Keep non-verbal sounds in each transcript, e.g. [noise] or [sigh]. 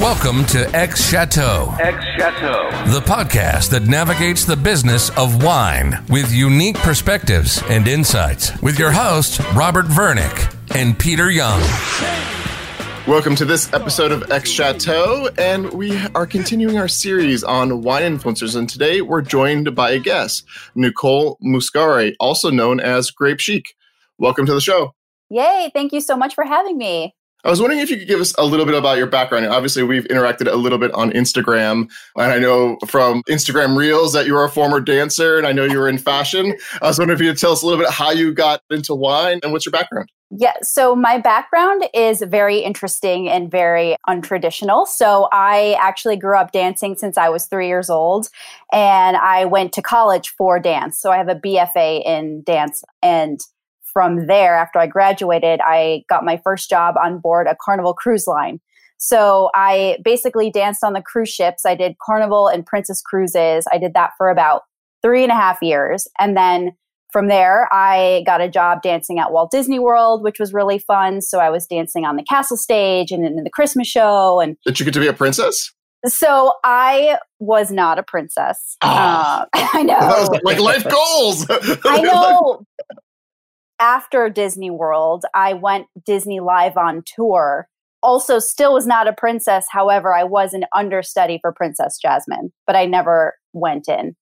Welcome to Ex Chateau, Ex Chateau. the podcast that navigates the business of wine with unique perspectives and insights. With your hosts, Robert Vernick and Peter Yeung. Welcome to this episode of Ex Chateau, and we are continuing our series on wine influencers. And today we're joined by a guest, Nicole Muscari, also known as Grape Chic. Welcome to the show. Yay, thank you so much for having me. I was wondering if you could give us a little bit about your background. Obviously, we've interacted a little bit on Instagram, and I know from Instagram Reels that you are a former dancer, and I know you were in fashion. I was wondering if you could tell us a little bit how you got into wine and what's your background. Yeah, so my background is very interesting and very untraditional. So I actually grew up dancing since I was three years old, and I went to college for dance. So I have a BFA in dance. And from there, after I graduated, I got my first job on board a Carnival cruise line. So I basically danced on the cruise ships. I did Carnival and Princess Cruises. I did that for about three and a half years. And then from there, I got a job dancing at Walt Disney World, which was really fun. So I was dancing on the castle stage and in the Christmas show. And Did you get to be a princess? so I was not a princess. Oh. [laughs] I know. That was like life goals. I [laughs] know. After Disney World, I went Disney Live on tour. Also, still was not a princess. However, I was an understudy for Princess Jasmine, but I never went in.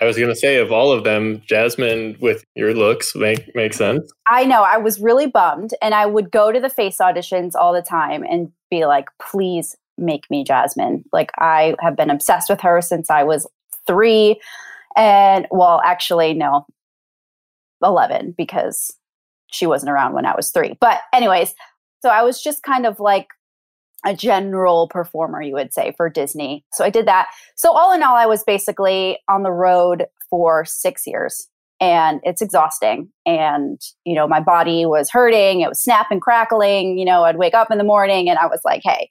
I was going to say, of all of them, Jasmine with your looks make make sense. I know. I was really bummed, and I would go to the face auditions all the time and be like, "Please make me Jasmine." Like I have been obsessed with her since I was three, and well, actually, no, eleven because she wasn't around when I was three. But anyways, so I was just kind of like a general performer, you would say, for Disney. So I did that. So all in all, I was basically on the road for six years and it's exhausting. And, you know, my body was hurting, it was snapping, crackling. You know, I'd wake up in the morning and I was like, hey,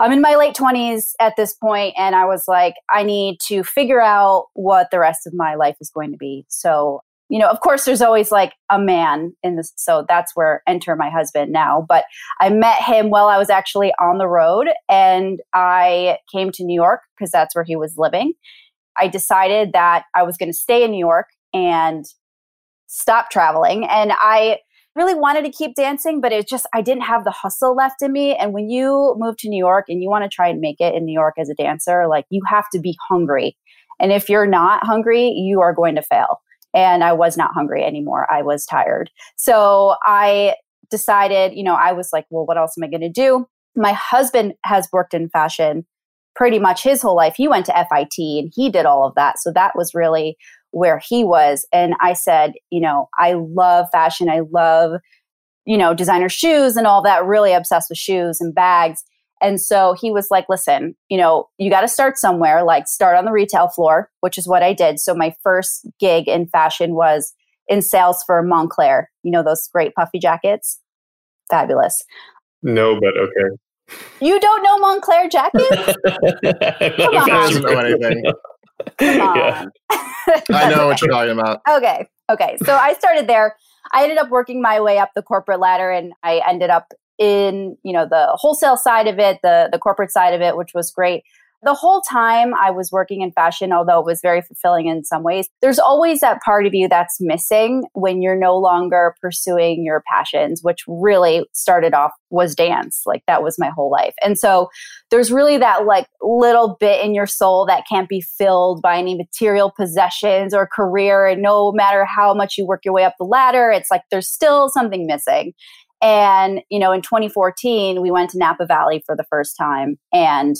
I'm in my late 20s at this point, and I was like, I need to figure out what the rest of my life is going to be. So, you know, of course, there's always like a man in this. So that's where enter my husband now. But I met him while I was actually on the road, and I came to New York because that's where he was living. I decided that I was going to stay in New York and stop traveling. And I really wanted to keep dancing, but it just, I didn't have the hustle left in me. And when you move to New York and you want to try and make it in New York as a dancer, like you have to be hungry. And if you're not hungry, you are going to fail. And I was not hungry anymore. I was tired. So I decided, you know, I was like, well, what else am I going to do? My husband has worked in fashion pretty much his whole life. He went to FIT and he did all of that. So that was really where he was. And I said, you know, I love fashion. I love, you know, designer shoes and all that, really obsessed with shoes and bags. And so he was like, listen, you know, you got to start somewhere, like start on the retail floor, which is what I did. So my first gig in fashion was in sales for Moncler, you know, those great puffy jackets. Fabulous. No, but okay. You don't know Moncler jackets? [laughs] Come on. He doesn't know anything. Come [laughs] on. Yeah. I know what [laughs] you're talking about. Okay. Okay. So I started there. I ended up working my way up the corporate ladder and I ended up in, you know, the wholesale side of it, the the corporate side of it, which was great. The whole time I was working in fashion, although it was very fulfilling in some ways, there's always that part of you that's missing when you're no longer pursuing your passions, which really started off was dance. Like that was my whole life. And so there's really that like little bit in your soul that can't be filled by any material possessions or career. And no matter how much you work your way up the ladder, it's like there's still something missing. And, you know, in 2014, we went to Napa Valley for the first time. And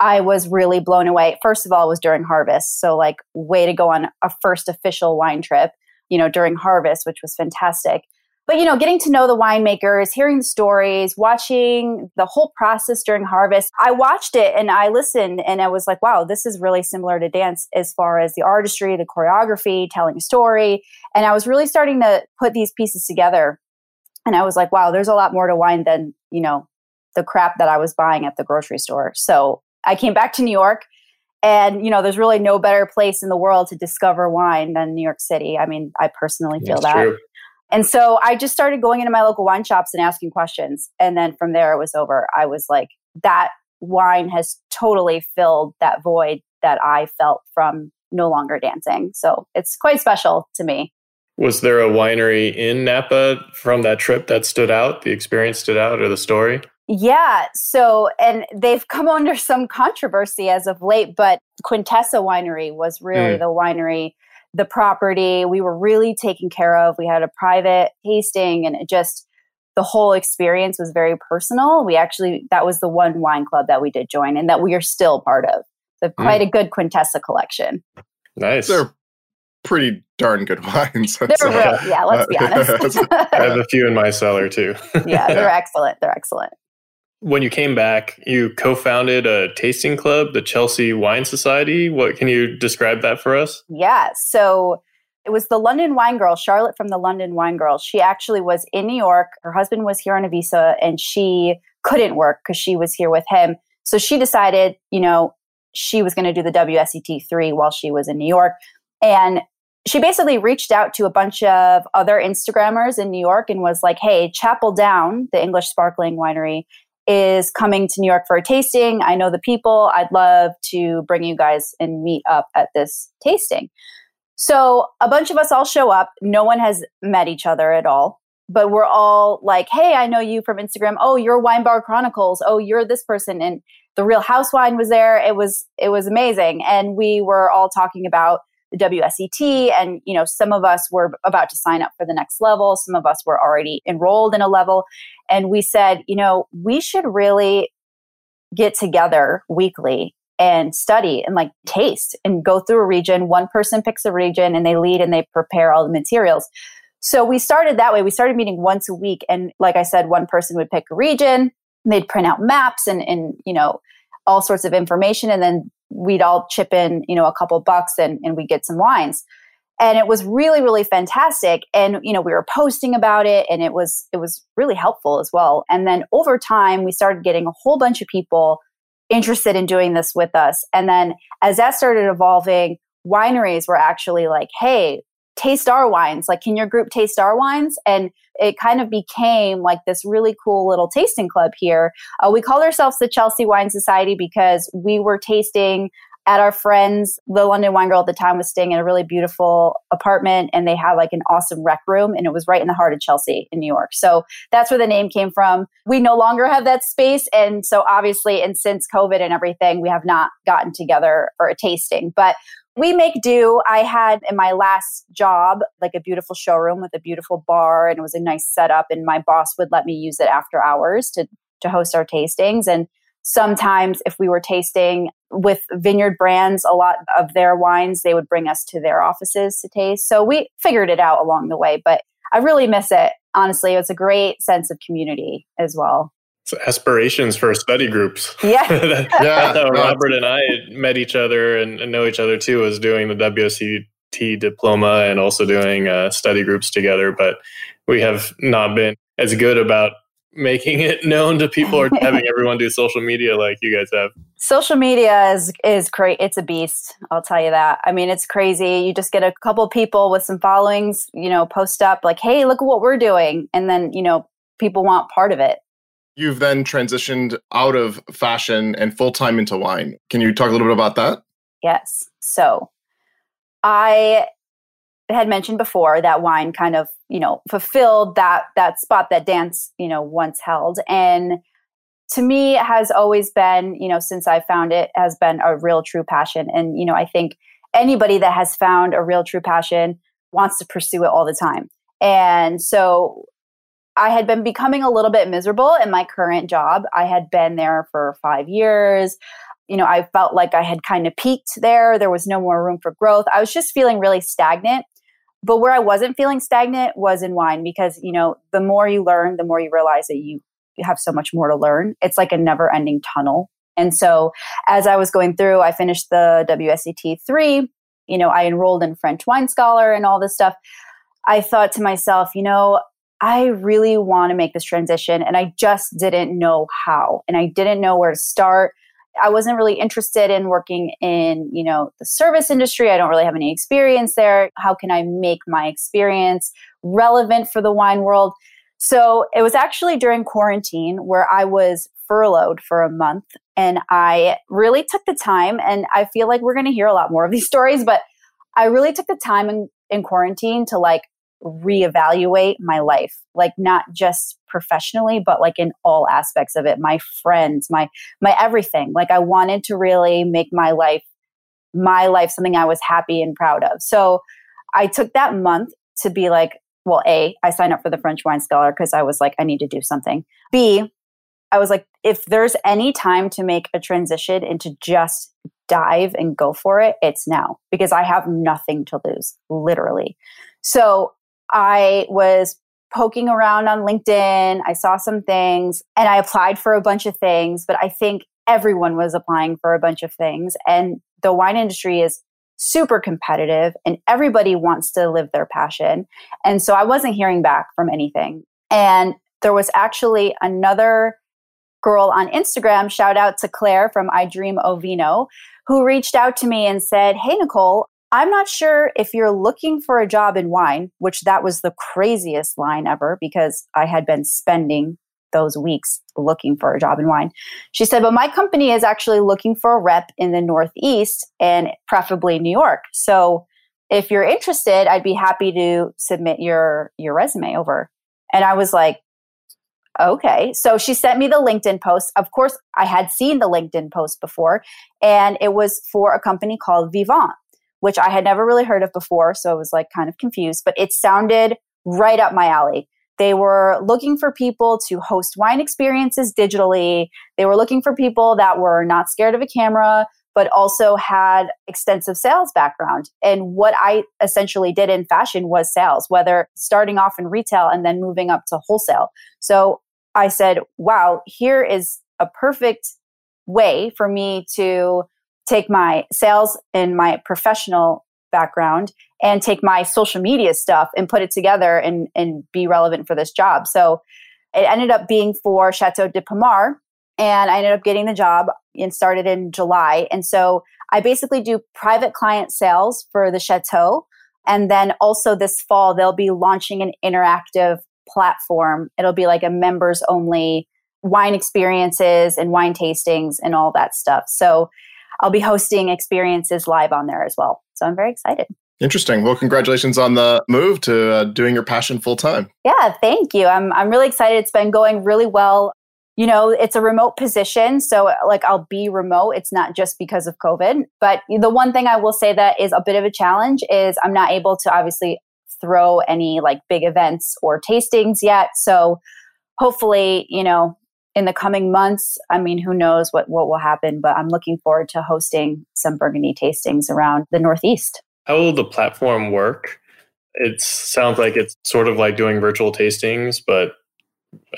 I was really blown away. First of all, it was during harvest. So, like, way to go on a first official wine trip, you know, during harvest, which was fantastic. But, you know, getting to know the winemakers, hearing the stories, watching the whole process during harvest, I watched it and I listened and I was like, wow, this is really similar to dance as far as the artistry, the choreography, telling a story. And I was really starting to put these pieces together. And I was like, wow, there's a lot more to wine than, you know, the crap that I was buying at the grocery store. So I came back to New York and you know there's really no better place in the world to discover wine than New York City. I mean, I personally feel That's that. true. And so I just started going into my local wine shops and asking questions and then from there it was over. I was like that wine has totally filled that void that I felt from no longer dancing. So it's quite special to me. Was there a winery in Napa from that trip that stood out? The experience stood out or the story? Yeah. So, and they've come under some controversy as of late, but Quintessa Winery was really mm. the winery, the property we were really taken care of. We had a private tasting and it just, the whole experience was very personal. We actually, that was the one wine club that we did join and that we are still part of. So, mm. quite a good Quintessa collection. Nice. They're pretty darn good [laughs] wines. They're real, yeah, let's be uh, [laughs] honest. [laughs] I have a few in my cellar too. yeah, they're excellent. They're excellent. When you came back, you co-founded a tasting club, the Chelsea Wine Society. What can you describe that for us? Yeah, so it was the London Wine Girl, Charlotte from the London Wine Girl. She actually was in New York. Her husband was here on a visa, and she couldn't work because she was here with him. So she decided, you know, she was going to do the WSET three while she was in New York, and she basically reached out to a bunch of other Instagrammers in New York and was like, "Hey, Chapel Down, the English sparkling winery, is coming to New York for a tasting. I know the people. I'd love to bring you guys and meet up at this tasting. So a bunch of us all show up. No one has met each other at all, but we're all like, hey, I know you from Instagram. Oh, you're Wine Bar Chronicles. Oh, you're this person. And the real house wine was there. It was it was amazing. And we were all talking about the WSET and you know some of us were about to sign up for the next level. Some of us were already enrolled in a level. And we said you know we should really get together weekly and study and like taste and go through a region. One person picks a region and they lead and they prepare all the materials. So we started that way. We started meeting once a week. And like i said one person would pick a region. They'd print out maps and and you know all sorts of information. And then we'd all chip in, you know, a couple bucks and, and we get some wines. And it was really, really fantastic. And, you know, we were posting about it and it was, it was really helpful as well. And then over time, we started getting a whole bunch of people interested in doing this with us. And then as that started evolving, wineries were actually like, hey, taste our wines. Like, can your group taste our wines? And it kind of became like this really cool little tasting club here. Uh, we called ourselves the Chelsea Wine Society because we were tasting at our friends. The London Wine Girl at the time was staying in a really beautiful apartment and they had like an awesome rec room and it was right in the heart of Chelsea in New York. So that's where the name came from. We no longer have that space. And so obviously, and since COVID and everything, we have not gotten together for a tasting. But we make do. I had in my last job like a beautiful showroom with a beautiful bar and it was a nice setup and my boss would let me use it after hours to to host our tastings and sometimes if we were tasting with vineyard brands a lot of their wines they would bring us to their offices to taste. So we figured it out along the way, but I really miss it. Honestly, it's a great sense of community as well. So aspirations for study groups. [laughs] Yeah. [laughs] yeah. That's Robert and I met each other and, and, know each other too, was doing the WSET diploma and also doing uh, study groups together. But we have not been as good about making it known to people or [laughs] having everyone do social media like you guys have. Social media is is great. It's a beast. I'll tell you that. I mean, it's crazy. You just get a couple people with some followings, you know, post up like, "Hey, look at what we're doing," and then you know, people want part of it. You've then transitioned out of fashion and full time into wine. Can you talk a little bit about that? Yes. So I had mentioned before that wine kind of, you know, fulfilled that that spot that dance, you know, once held. And to me has always been, you know, since I found it has been a real true passion. And, you know, I think anybody that has found a real true passion wants to pursue it all the time. And so I had been becoming a little bit miserable in my current job. I had been there for five years. You know, I felt like I had kind of peaked there. There was no more room for growth. I was just feeling really stagnant. But where I wasn't feeling stagnant was in wine because, you know, the more you learn, the more you realize that you, have so much more to learn. It's like a never ending tunnel. And so as I was going through, I finished the WSET 3. You know, I enrolled in French Wine Scholar and all this stuff. I thought to myself, you know, I really want to make this transition and I just didn't know how and I didn't know where to start. I wasn't really interested in working in, you know, the service industry. I don't really have any experience there. How can I make my experience relevant for the wine world? So, it was actually during quarantine where I was furloughed for a month and I really took the time. And I feel like we're going to hear a lot more of these [laughs] stories, but I really took the time in, in quarantine to like reevaluate my life, like not just professionally, but like in all aspects of it. My friends, my my everything. Like I wanted to really make my life my life something I was happy and proud of. So I took that month to be like, well, A, I signed up for the French Wine Scholar because I was like, I need to do something. B, I was like, if there's any time to make a transition into just dive and go for it, it's now because I have nothing to lose, literally. So I was poking around on LinkedIn. I saw some things and I applied for a bunch of things, but I think everyone was applying for a bunch of things. And the wine industry is super competitive and everybody wants to live their passion. And so I wasn't hearing back from anything. And there was actually another girl on Instagram, shout out to Claire from I Dream Ovino, who reached out to me and said, Hey, Nicole, I'm not sure if you're looking for a job in wine, which that was the craziest line ever because I had been spending those weeks looking for a job in wine. She said, but my company is actually looking for a rep in the Northeast and preferably New York. So if you're interested, I'd be happy to submit your your resume over. And I was like, okay. So she sent me the LinkedIn post. Of course, I had seen the LinkedIn post before, and it was for a company called Vivant, which I had never really heard of before. So I was like kind of confused, but it sounded right up my alley. They were looking for people to host wine experiences digitally. They were looking for people that were not scared of a camera, but also had extensive sales background. And what I essentially did in fashion was sales, whether starting off in retail and then moving up to wholesale. So I said, wow, here is a perfect way for me to take my sales and my professional background and take my social media stuff and put it together and, and be relevant for this job. So it ended up being for Chateau de Pommard. And I ended up getting the job and started in July. And so I basically do private client sales for the Chateau. And then also this fall, they'll be launching an interactive platform. It'll be like a members only wine experiences and wine tastings and all that stuff. So I'll be hosting experiences live on there as well. So I'm very excited. Interesting. Well, congratulations on the move to uh, doing your passion full time. Yeah, thank you. I'm I'm really excited. It's been going really well. You know, it's a remote position, so like I'll be remote. It's not just because of COVID, but the one thing I will say that is a bit of a challenge is I'm not able to obviously throw any like big events or tastings yet. So hopefully, you know, in the coming months, I mean, who knows what, what will happen, but I'm looking forward to hosting some Burgundy tastings around the Northeast. How will the platform work? It sounds like it's sort of like doing virtual tastings, but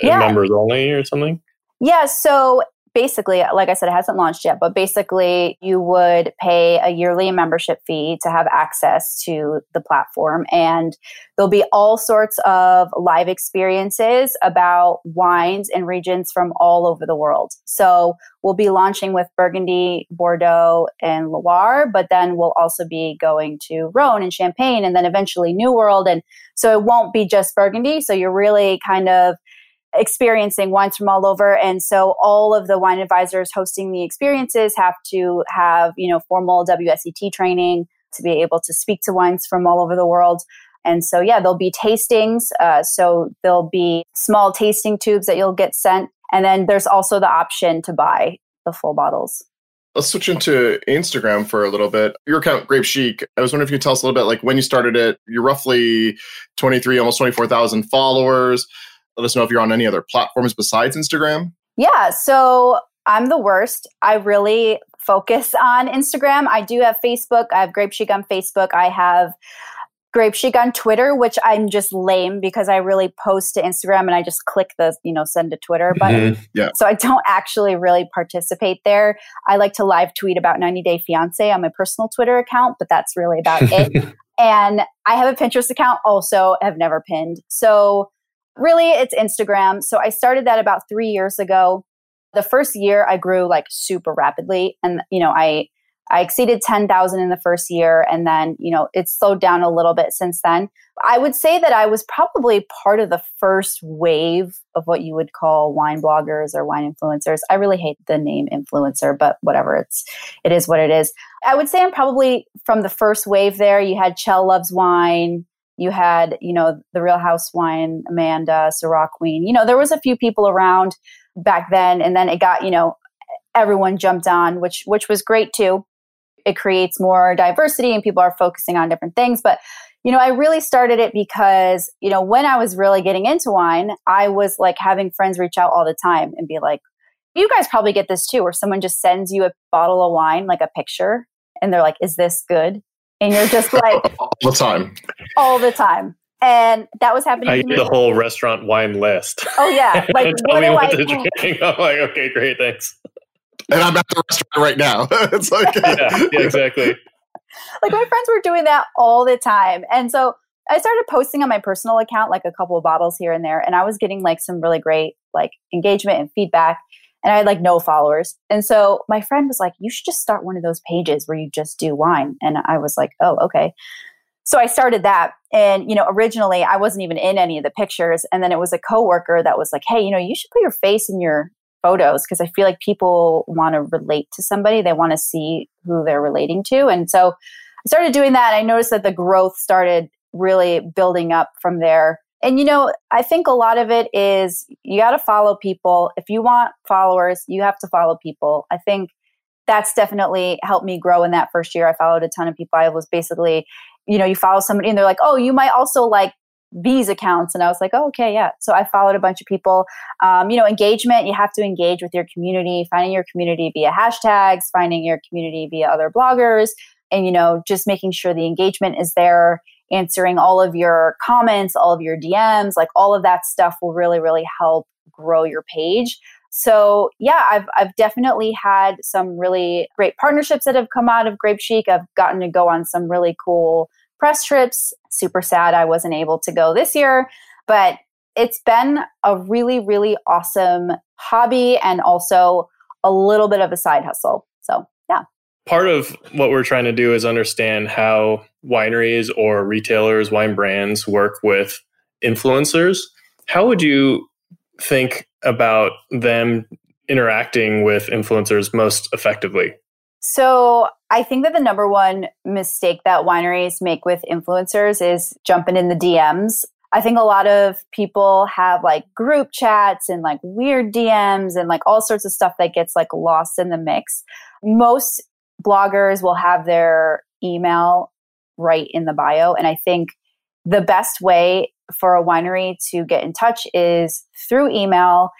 yeah. members only or something. Yeah. So basically, like I said, it hasn't launched yet, but basically, you would pay a yearly membership fee to have access to the platform. And there'll be all sorts of live experiences about wines and regions from all over the world. So we'll be launching with Burgundy, Bordeaux, and Loire, but then we'll also be going to Rhone and Champagne and then eventually New World. And so it won't be just Burgundy. So you're really kind of experiencing wines from all over and so all of the wine advisors hosting the experiences have to have you know formal wset training to be able to speak to wines from all over the world and so yeah there'll be tastings uh, so there'll be small tasting tubes that you'll get sent and then there's also the option to buy the full bottles Let's switch into Instagram for a little bit. Your account, Grape Chic. I was wondering if you could tell us a little bit, like when you started it. You're roughly 23, almost 24,000 followers. Let us know if you're on any other platforms besides Instagram. Yeah. So I'm the worst. I really focus on Instagram. I do have Facebook. I have Grape Chic on Facebook. I have Grape Chic on Twitter, which I'm just lame because I really post to Instagram and I just click the, you know, send to Twitter button. Mm-hmm. Yeah. So I don't actually really participate there. I like to live tweet about 90 Day Fiance on my personal Twitter account, but that's really about it. [laughs] and I have a Pinterest account also, have never pinned. So really it's Instagram. So I started that about three years ago. The first year I grew like super rapidly. And, you know, I, I exceeded 10,000 in the first year and then, you know, it's slowed down a little bit since then. I would say that I was probably part of the first wave of what you would call wine bloggers or wine influencers. I really hate the name influencer, but whatever, it's it is what it is. I would say I'm probably from the first wave there. You had Chell Loves Wine, you had, you know, the Real House Wine, Amanda, Syrah Queen. You know, there was a few people around back then and then it got, you know, everyone jumped on, which which was great too it creates more diversity and people are focusing on different things. But, you know, I really started it because, you know, when I was really getting into wine, I was like having friends reach out all the time and be like, you guys probably get this too, where someone just sends you a bottle of wine, like a picture, and they're like, is this good? And you're just [laughs] like, all the time. All the time. And that was happening. I get the whole restaurant wine list. Oh yeah, [laughs] like tell what me do what I? to drink. [laughs] I'm like, okay, great, thanks. And I'm at the restaurant right now. it's like, Yeah, yeah, exactly. like my friends were doing that all the time. And so I started posting on my personal account like a couple of bottles here and there and I was getting like some really great like engagement and feedback and I had like no followers. And so my friend was like, "You should just start one of those pages where you just do wine." And I was like, "Oh, okay." So I started that and you know, originally I wasn't even in any of the pictures and then it was a coworker that was like, "Hey, you know, you should put your face in your photos because I feel like people want to relate to somebody. They want to see who they're relating to. And so I started doing that. I noticed that the growth started really building up from there. And you know, I think a lot of it is you got to follow people. If you want followers, you have to follow people. I think that's definitely helped me grow in that first year. I followed a ton of people. I was basically, you know, you follow somebody and they're like, oh, you might also like these accounts and i was like oh, okay yeah so i followed a bunch of people um, you know engagement you have to engage with your community finding your community via hashtags finding your community via other bloggers and you know just making sure the engagement is there answering all of your comments all of your dms like all of that stuff will really really help grow your page so yeah i've, I've definitely had some really great partnerships that have come out of grape chic i've gotten to go on some really cool press trips. Super sad I wasn't able to go this year, but it's been a really, really awesome hobby and also a little bit of a side hustle. So. Part of what we're trying to do is understand how wineries or retailers, wine brands work with influencers. How would you think about them interacting with influencers most effectively? So I think that the number one mistake that wineries make with influencers is jumping in the DMs. I think a lot of people have like group chats and like weird DMs and like all sorts of stuff that gets like lost in the mix. Most bloggers will have their email right in the bio. And I think the best way for a winery to get in touch is through email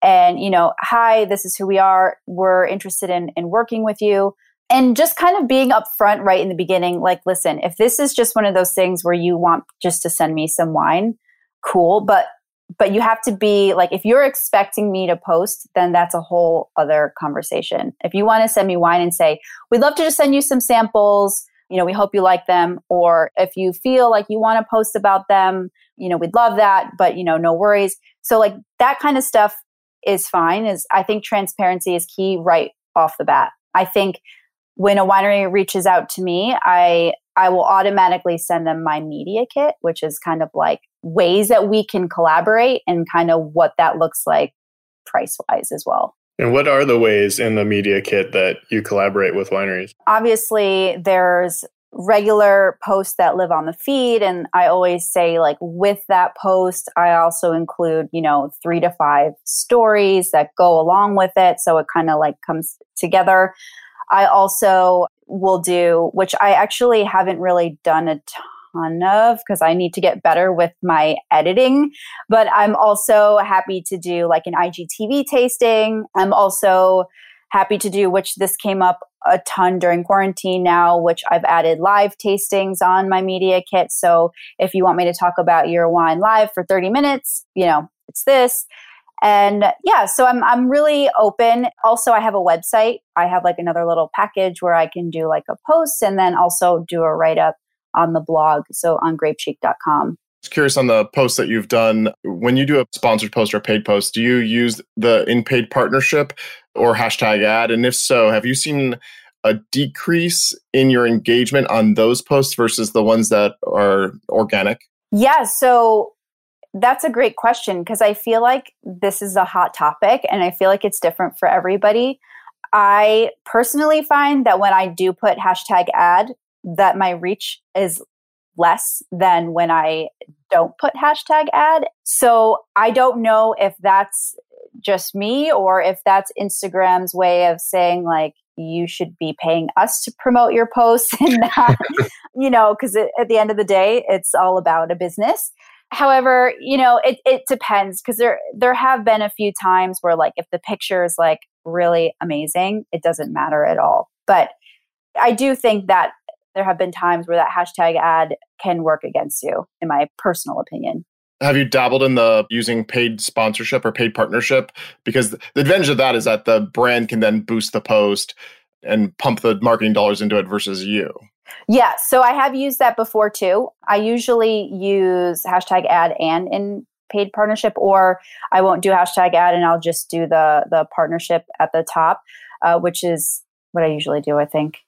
and you know hi this is who we are. We're interested in in working with you. And just kind of being upfront right in the beginning like listen if this is just one of those things where you want just to send me some wine cool. But but you have to be like if you're expecting me to post then that's a whole other conversation. If you want to send me wine and say we'd love to just send you some samples you know we hope you like them or if you feel like you want to post about them you know we'd love that but you know no worries. So like that kind of stuff is fine is i think transparency is key right off the bat. I think when a winery reaches out to me i i will automatically send them my media kit which is kind of like ways that we can collaborate and kind of what that looks like price wise as well. And what are the ways in the media kit that you collaborate with wineries? Obviously there's regular posts that live on the feed and i always say like with that post i also include you know three to five stories that go along with it so it kind of like comes together. I also will do which i actually haven't really done a ton of because i need to get better with my editing but i'm also happy to do like an igtv tasting i'm also happy to do, which this came up a ton during quarantine now, which I've added live tastings on my media kit. So if you want me to talk about your wine live for 30 minutes, you know, it's this. And yeah, so I'm I'm really open. Also, I have a website. I have like another little package where I can do like a post and then also do a write up on the blog. So on grapechic.com curious on the posts that you've done. When you do a sponsored post or a paid post, do you use the in paid partnership or hashtag ad? And if so, have you seen a decrease in your engagement on those posts versus the ones that are organic? Yeah. So that's a great question because I feel like this is a hot topic and I feel like it's different for everybody. I personally find that when I do put hashtag ad, that my reach is less than when I don't put hashtag ad. So I don't know if that's just me or if that's Instagram's way of saying like you should be paying us to promote your posts [laughs] and not, [laughs] you know, because at the end of the day, it's all about a business. However, you know, it, it depends because there there have been a few times where like if the picture is like really amazing, it doesn't matter at all. But I do think that there have been times where that hashtag ad can work against you, in my personal opinion. Have you dabbled in the using paid sponsorship or paid partnership? Because the advantage of that is that the brand can then boost the post and pump the marketing dollars into it versus you. Yeah, so I have used that before too. I usually use hashtag ad and in paid partnership, or I won't do hashtag ad and I'll just do the the partnership at the top, uh, which is what I usually do. I think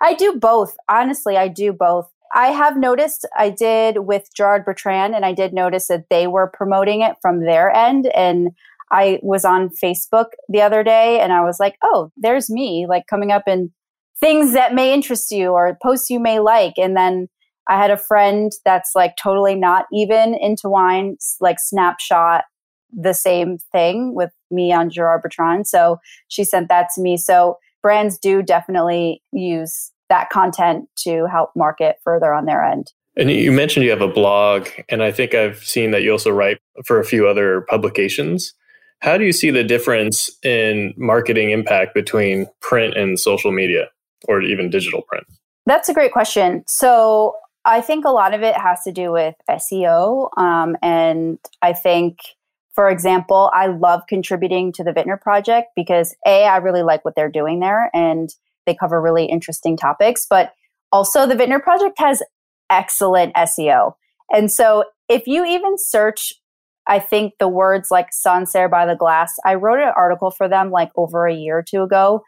I do both. Honestly, I do both. I have noticed I did with Gerard Bertrand, and I did notice that they were promoting it from their end. And I was on Facebook the other day and I was like, oh, there's me, like coming up in things that may interest you or posts you may like. And then I had a friend that's like totally not even into wine, like snapshot the same thing with me on Gerard Bertrand. So she sent that to me. So brands do definitely use that content to help market further on their end. And you mentioned you have a blog, and I think I've seen that you also write for a few other publications. How do you see the difference in marketing impact between print and social media, or even digital print? That's a great question. So I think a lot of it has to do with SEO. Um, and I think, for example, I love contributing to the Vintner Project because A, I really like what they're doing there. And they cover really interesting topics. But also, the Vintner Project has excellent SEO. And so, if you even search, I think the words like Sancerre by the glass, I wrote an article for them like over a year or two ago.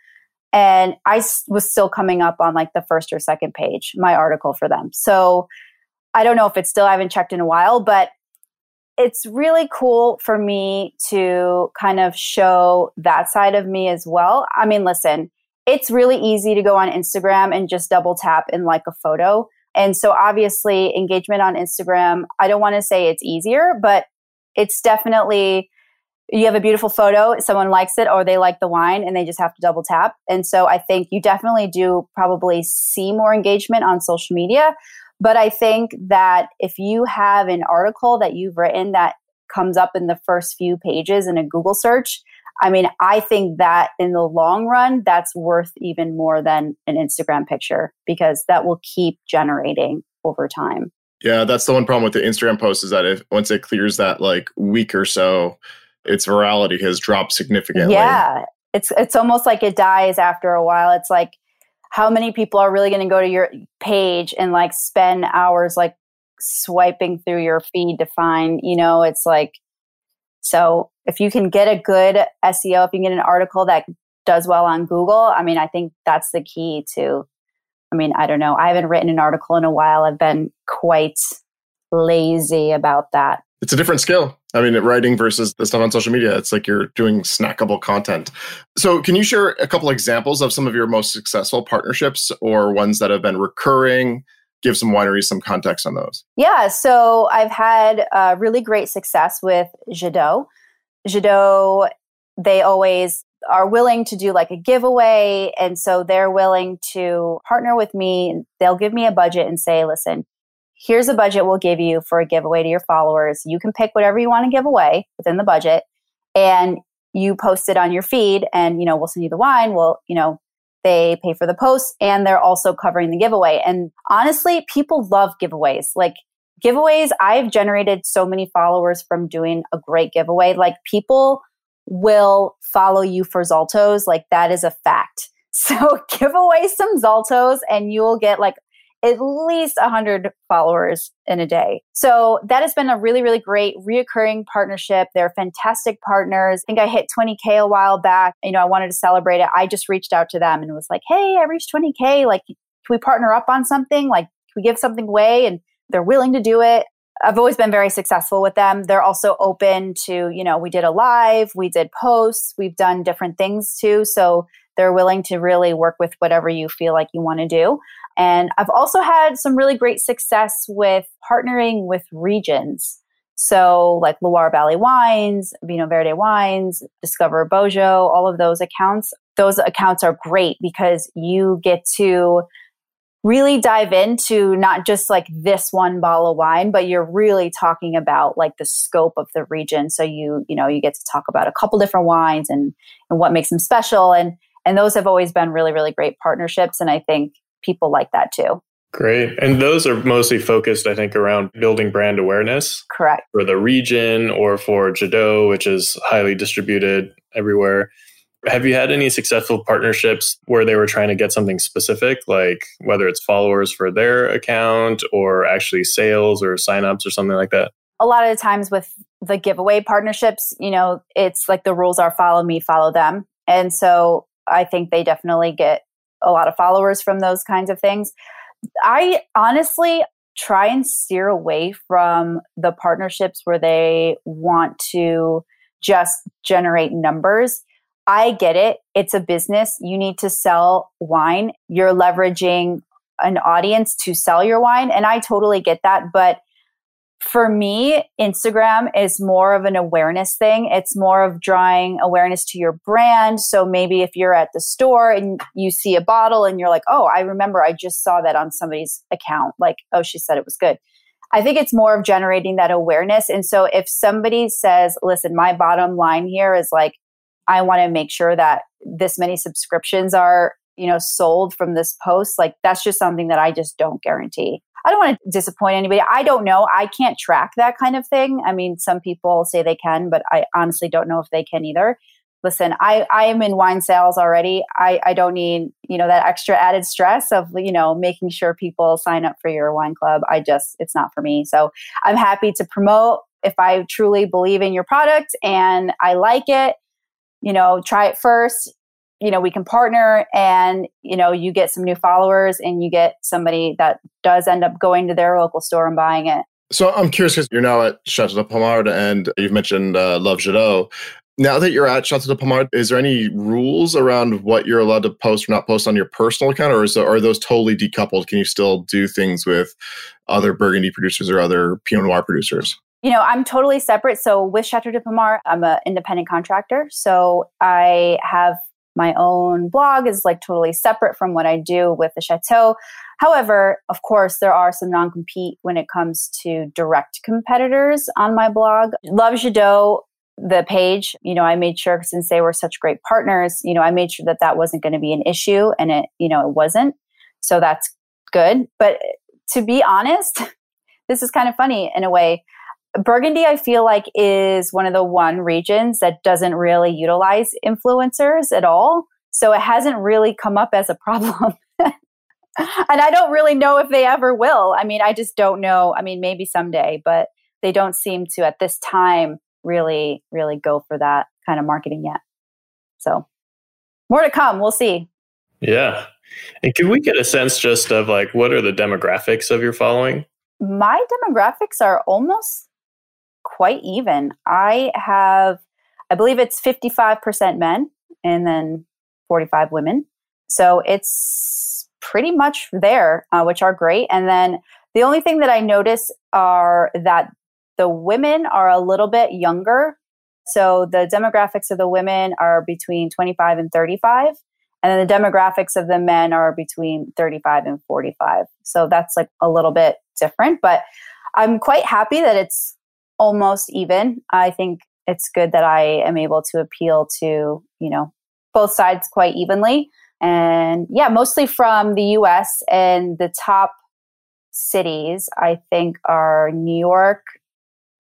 And I was still coming up on like the first or second page, my article for them. So I don't know if it's still, I haven't checked in a while, but it's really cool for me to kind of show that side of me as well. I mean, listen, it's really easy to go on Instagram and just double tap and like a photo. And so obviously engagement on Instagram, I don't want to say it's easier, but it's definitely you have a beautiful photo, someone likes it or they like the wine and they just have to double tap. And so I think you definitely do probably see more engagement on social media. But I think that if you have an article that you've written that comes up in the first few pages in a Google search, I mean, I think that in the long run, that's worth even more than an Instagram picture because that will keep generating over time. Yeah, that's the one problem with the Instagram post is that if once it clears that like week or so, its virality has dropped significantly. Yeah. It's it's almost like it dies after a while. It's like how many people are really going to go to your page and like spend hours like swiping through your feed to find, you know, it's like so if you can get a good SEO, if you get an article that does well on Google, I mean, I think that's the key to. I mean, I don't know. I haven't written an article in a while. I've been quite lazy about that. It's a different skill. I mean, writing versus the stuff on social media, it's like you're doing snackable content. So, can you share a couple examples of some of your most successful partnerships or ones that have been recurring? give some wineries some context on those. Yeah, so I've had uh, really great success with Jadot. Jadot, they always are willing to do like a giveaway. And so they're willing to partner with me. They'll give me a budget and say, listen, here's a budget we'll give you for a giveaway to your followers. You can pick whatever you want to give away within the budget. And you post it on your feed and you know we'll send you the wine we'll you know they pay for the posts and they're also covering the giveaway. And honestly, people love giveaways. Like giveaways, I've generated so many followers from doing a great giveaway. Like people will follow you for Zaltos. Like that is a fact. [laughs] So give away some Zaltos and you'll get like at least 100 followers in a day. So that has been a really, really great reoccurring partnership. They're fantastic partners. I think I hit 20K a while back. You know, I wanted to celebrate it. I just reached out to them and was like, hey, I reached 20K. Like, can we partner up on something? Like, can we give something away? And they're willing to do it. I've always been very successful with them. They're also open to, you know, we did a live, we did posts, we've done different things too. So they're willing to really work with whatever you feel like you want to do. And I've also had some really great success with partnering with regions. So, like Loire Valley Wines, Vinho Verde Wines, Discover Beaujolais, all of those accounts, those accounts are great because you get to really dive into not just like this one bottle of wine but you're really talking about like the scope of the region so you you know you get to talk about a couple different wines and and what makes them special and and those have always been really really great partnerships and i think people like that too great and those are mostly focused i think around building brand awareness correct for the region or for jadot which is highly distributed everywhere have you had any successful partnerships where they were trying to get something specific, like whether it's followers for their account or actually sales or signups or something like that? A lot of the times with the giveaway partnerships, you know, it's like the rules are follow me, follow them. And so I think they definitely get a lot of followers from those kinds of things. I honestly try and steer away from the partnerships where they want to just generate numbers I get it. It's a business. You need to sell wine. You're leveraging an audience to sell your wine. And I totally get that. But for me, Instagram is more of an awareness thing. It's more of drawing awareness to your brand. So maybe if you're at the store and you see a bottle and you're like, oh, I remember I just saw that on somebody's account. Like, oh, she said it was good. I think it's more of generating that awareness. And so if somebody says, listen, my bottom line here is like, I want to make sure that this many subscriptions are, you know, sold from this post. Like that's just something that I just don't guarantee. I don't want to disappoint anybody. I don't know. I can't track that kind of thing. I mean, some people say they can, but I honestly don't know if they can either. Listen, I, I am in wine sales already. I, I don't need, you know, that extra added stress of, you know, making sure people sign up for your wine club. I just, it's not for me. So I'm happy to promote if I truly believe in your product and I like it you know, try it first. You know, we can partner and, you know, you get some new followers and you get somebody that does end up going to their local store and buying it. So I'm curious because you're now at Chateau de Pommard and you've mentioned uh, Love Jadot. Now that you're at Chateau de Pommard, is there any rules around what you're allowed to post or not post on your personal account, or is, are those totally decoupled? Can you still do things with other Burgundy producers or other Pinot Noir producers? You know, I'm totally separate. So with Chateau de Pommard, I'm an independent contractor. So I have my own blog is like totally separate from what I do with the chateau. However, of course, there are some non compete when it comes to direct competitors on my blog. Love Jadot, the page, you know, I made sure since they were such great partners, you know, I made sure that that wasn't going to be an issue and it, you know, it wasn't. So that's good. But to be honest, [laughs] this is kind of funny in a way. Burgundy, I feel like, is one of the one regions that doesn't really utilize influencers at all. So it hasn't really come up as a problem. [laughs] and I don't really know if they ever will. I mean, I just don't know. I mean, maybe someday, but they don't seem to at this time really, really go for that kind of marketing yet. So more to come. We'll see. Yeah. And can we get a sense just of like what are the demographics of your following? My demographics are almost quite even. I have, I believe it's 55% men and then 45 women. So it's pretty much there, uh, which are great. And then the only thing that I notice are that the women are a little bit younger. So the demographics of the women are between 25 and 35. And then the demographics of the men are between 35 and 45. So that's like a little bit different, but I'm quite happy that it's almost even. I think it's good that I am able to appeal to, you know, both sides quite evenly. And yeah, mostly from the US and the top cities, I think, are New York,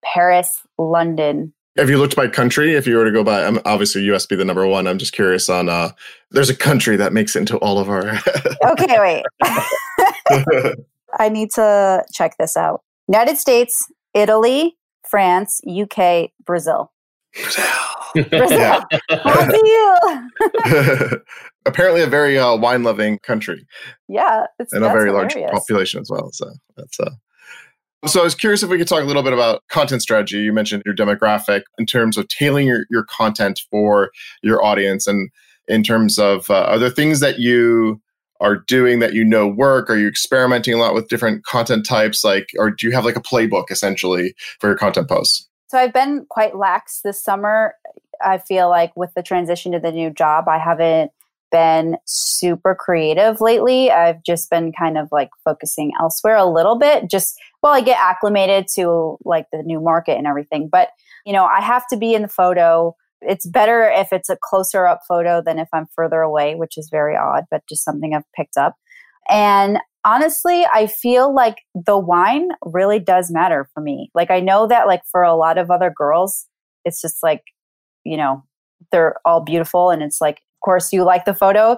Paris, London. Have you looked by country? If you were to go by, um, obviously US be the number one. I'm just curious on. uh There's a country that makes it into all of our. [laughs] okay, wait. [laughs] [laughs] I need to check this out. United States, Italy, France, UK, Brazil. Brazil. Brazil. Brazil. [laughs] [laughs] Apparently, a very uh, wine loving country. Yeah, it's and a very hilarious. large population as well. So that's uh, so I was curious if we could talk a little bit about content strategy. You mentioned your demographic in terms of tailoring your, your content for your audience and in terms of uh, are there things that you are doing that you know work? Are you experimenting a lot with different content types? Like, or do you have like a playbook essentially for your content posts? So I've been quite lax this summer. I feel like with the transition to the new job, I haven't been super creative lately. I've just been kind of like focusing elsewhere a little bit, just well, I get acclimated to like the new market and everything. But, you know, I have to be in the photo. It's better if it's a closer up photo than if I'm further away, which is very odd, but just something I've picked up. And honestly, I feel like the wine really does matter for me. Like, I know that, like, for a lot of other girls, it's just like, you know, they're all beautiful and it's like of course you like the photo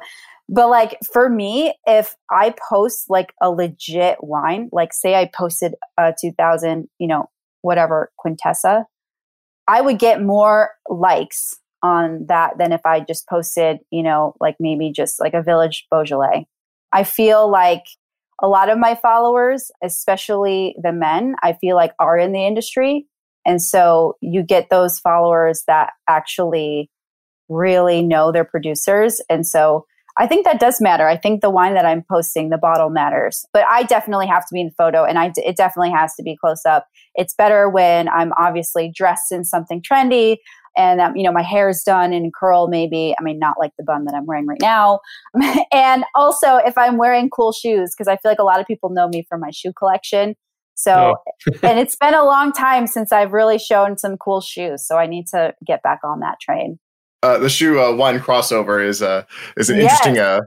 but like for me if i post like a legit wine like say i posted a 2000 you know whatever quintessa i would get more likes on that than if i just posted you know like maybe just like a village beaujolais i feel like a lot of my followers especially the men i feel like are in the industry and so you get those followers that actually really know their producers. And so I think that does matter. I think the wine that I'm posting, the bottle matters. But I definitely have to be in photo and I, it definitely has to be close up. It's better when I'm obviously dressed in something trendy and um, you know my hair is done in curl maybe i mean not like the bun that i'm wearing right now [laughs] and also if i'm wearing cool shoes because i feel like a lot of people know me from my shoe collection so oh. [laughs] and it's been a long time since i've really shown some cool shoes so i need to get back on that train uh, the shoe uh, wine crossover is uh, is an yes. interesting uh,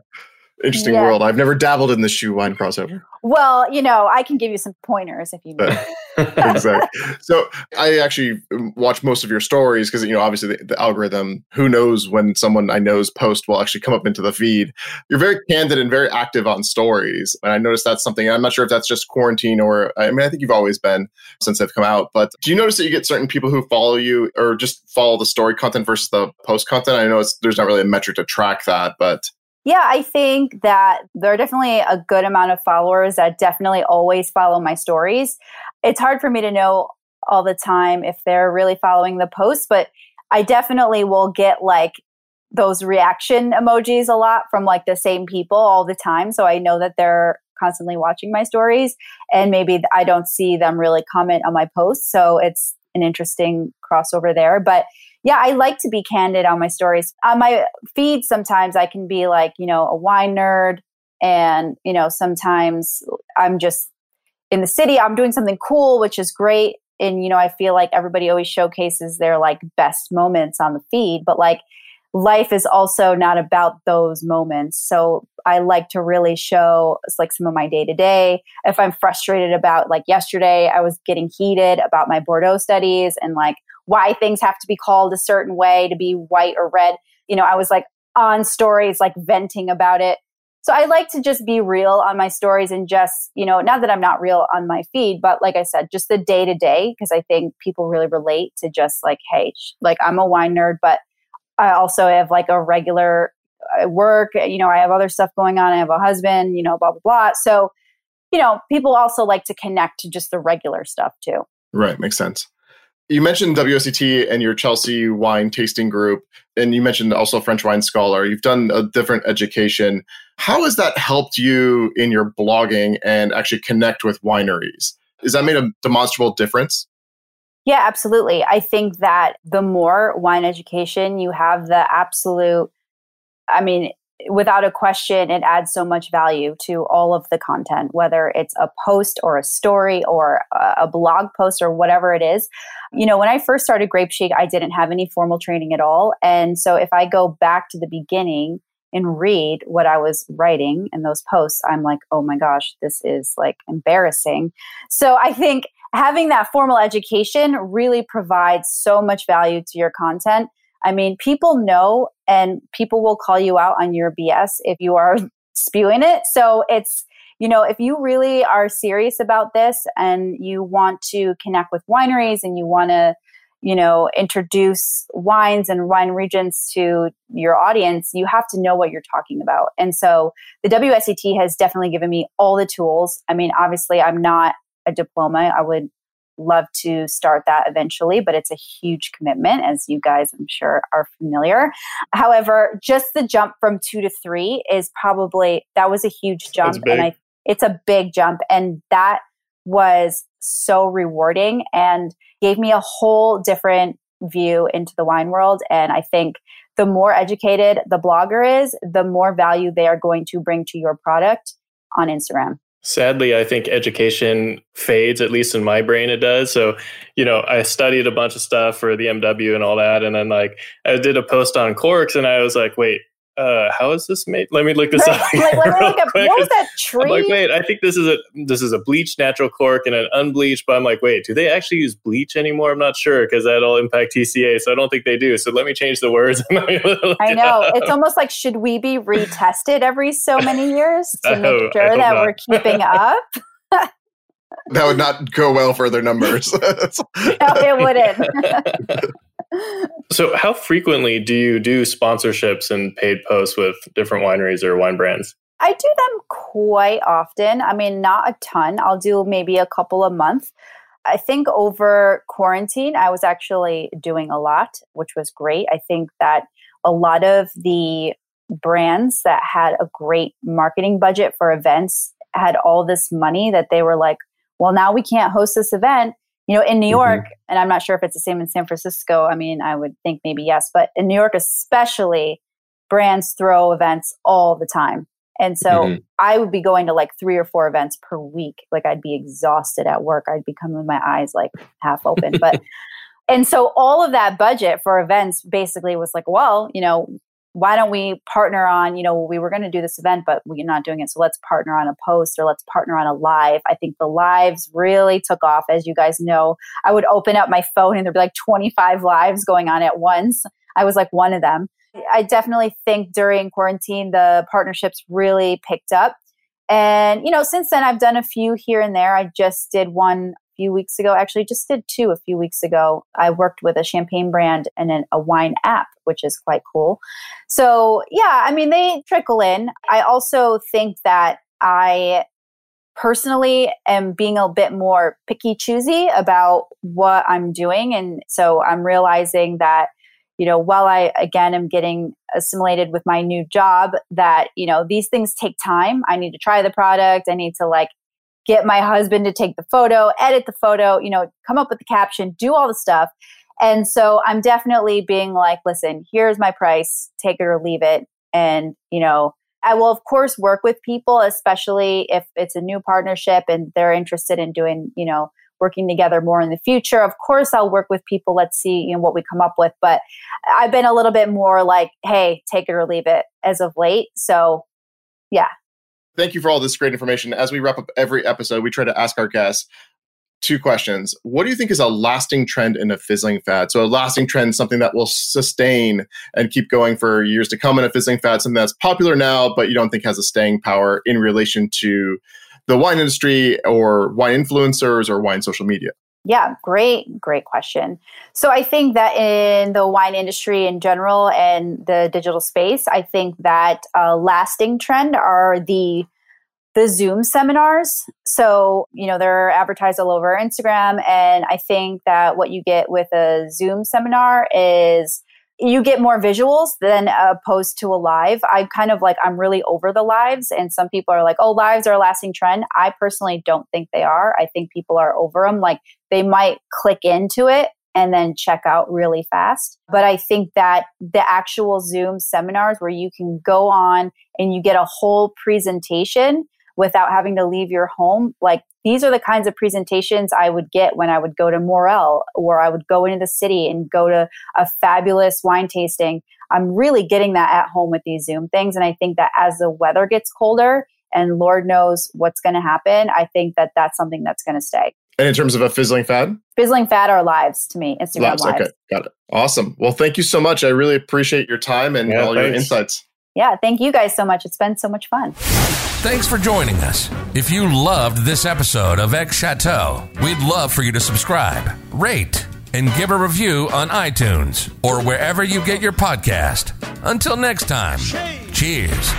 interesting yeah. world. I've never dabbled in the shoe wine crossover. Well, you know, I can give you some pointers if you need. [laughs] exactly. So I actually um, watch most of your stories because you know, obviously the, the, algorithm. Who knows when someone I know's post will actually come up into the feed. You're very candid and very active on stories, and I noticed that's something. I'm not sure if that's just quarantine or I mean, I think you've always been since they've come out. But do you notice that you get certain people who follow you or just follow the story content versus the post content? I know there's not really a metric to track that, but yeah, I think that there are definitely a good amount of followers that definitely always follow my stories. It's hard for me to know all the time if they're really following the posts, but I definitely will get like those reaction emojis a lot from like the same people all the time. So I know that they're constantly watching my stories and maybe I don't see them really comment on my posts. So it's an interesting crossover there. But yeah, I like to be candid on my stories. On my feed, sometimes I can be like, you know, a wine nerd. And, you know, sometimes I'm just in the city, I'm doing something cool, which is great. And, you know, I feel like everybody always showcases their like best moments on the feed. But like, life is also not about those moments. So I like to really show like some of my day to day. If I'm frustrated about like yesterday, I was getting heated about my Bordeaux studies and like why things have to be called a certain way to be white or red. You know, I was like on stories, like venting about it. So I like to just be real on my stories and just, you know, not that I'm not real on my feed, but like I said, just the day to day, because I think people really relate to just like, hey, like I'm a wine nerd, but I also have like a regular uh, work, you know, I have other stuff going on. I have a husband, you know, blah, blah, blah. So, you know, people also like to connect to just the regular stuff too. Right. Makes sense. You mentioned WSET and your Chelsea wine tasting group, and you mentioned also French wine scholar. You've done a different education. How has that helped you in your blogging and actually connect with wineries? Has that made a demonstrable difference? Yeah, absolutely. I think that the more wine education you have, the absolute, I mean, without a question, it adds so much value to all of the content, whether it's a post or a story or a blog post or whatever it is. You know, when I first started Grape Chic, I didn't have any formal training at all. And so if I go back to the beginning and read what I was writing in those posts, I'm like, oh my gosh, this is like embarrassing. So I think having that formal education really provides so much value to your content. I mean, people know and people will call you out on your BS if you are [laughs] spewing it. So it's, you know, if you really are serious about this and you want to connect with wineries and you want to, you know, introduce wines and wine regions to your audience, you have to know what you're talking about. And so the WSET has definitely given me all the tools. I mean, obviously, I'm not a diploma. I would love to start that eventually, but it's a huge commitment, as you guys, I'm sure, are familiar. However, just the jump from two to three is probably that was a huge jump, and I it's a big jump, and that was so rewarding and gave me a whole different view into the wine world. And I think the more educated the blogger is, the more value they are going to bring to your product on Instagram. Sadly, I think education fades, at least in my brain, it does. So, you know, I studied a bunch of stuff for the MW and all that. And then, like, I did a post on corks and I was like, wait, uh, how is this made? Let me look this up. like, let me [laughs] look up. What was that tree? I'm like, wait, I think this is a this is a bleached natural cork and an unbleached. But I'm like, wait, do they actually use bleach anymore? I'm not sure because that'll impact TCA. So I don't think they do. So let me change the words. [laughs] I know it's almost like should we be retested every so many years [laughs] to make sure that not. we're keeping up? that would not go well for their numbers. no, it wouldn't so, how frequently do you do sponsorships and paid posts with different wineries or wine brands? I do them quite often. I mean, not a ton. I'll do maybe a couple a month. I think over quarantine, I was actually doing a lot, which was great. I think that a lot of the brands that had a great marketing budget for events had all this money that they were like, well, now we can't host this event you know, in New York, mm-hmm. and I'm not sure if it's the same in San Francisco. I mean, I would think maybe yes, but in New York, especially, brands throw events all the time. And so mm-hmm. I would be going to like three or four events per week. Like I'd be exhausted at work. I'd be coming with my eyes like half open. But, [laughs] and so all of that budget for events basically was like, well, you know, why don't we partner on, you know, we were going to do this event, but we're not doing it. So let's partner on a post or let's partner on a live. I think the lives really took off. As you guys know, I would open up my phone and there'd be like 25 lives going on at once. I was like one of them. I definitely think during quarantine, the partnerships really picked up. And, you know, since then, I've done a few here and there. I just did one few weeks ago. Actually, just did two a few weeks ago. I worked with a champagne brand and an, a wine app, which is quite cool. So, yeah, I mean, they trickle in. I also think that I personally am being a bit more picky choosy about what I'm doing. And so I'm realizing that you know, while I again am getting assimilated with my new job, that, you know, these things take time. I need to try the product. I need to like get my husband to take the photo, edit the photo, you know, come up with the caption, do all the stuff. And so I'm definitely being like, listen, here's my price, take it or leave it. And, you know, I will, of course, work with people, especially if it's a new partnership and they're interested in doing, you know, working together more in the future. Of course, I'll work with people. Let's see, you know, what we come up with. But I've been a little bit more like, hey, take it or leave it as of late. So, yeah, thank you for all this great information. As we wrap up every episode, we try to ask our guests two questions. What do you think is a lasting trend in a fizzling fad? So, a lasting trend, something that will sustain and keep going for years to come in a fizzling fad, something that's popular now, but you don't think has a staying power in relation to the wine industry or wine influencers or wine social media? Yeah, great, great question. So I think that in the wine industry in general and the digital space, I think that a lasting trend are the the Zoom seminars. So, you know, they're advertised all over Instagram. And I think that what you get with a Zoom seminar is you get more visuals than opposed to a live. I'm kind of like, I'm really over the lives. And some people are like, oh, lives are a lasting trend. I personally don't think they are. I think people are over them. Like they might click into it and then check out really fast. But I think that the actual Zoom seminars where you can go on and you get a whole presentation without having to leave your home, like these are the kinds of presentations I would get when I would go to Morrell or I would go into the city and go to a fabulous wine tasting. I'm really getting that at home with these Zoom things. And I think that as the weather gets colder and Lord knows what's going to happen, I think that that's something that's going to stay. And in terms of a fizzling fad? Fizzling fad are lives to me, Instagram lives. lives. Okay, got it. Awesome. Well, thank you so much. I really appreciate your time and yeah, all thanks. your insights. Yeah, thank you guys so much. It's been so much fun. Thanks for joining us. If you loved this episode of Ex Chateau, we'd love for you to subscribe, rate, and give a review on iTunes or wherever you get your podcast. Until next time, cheers.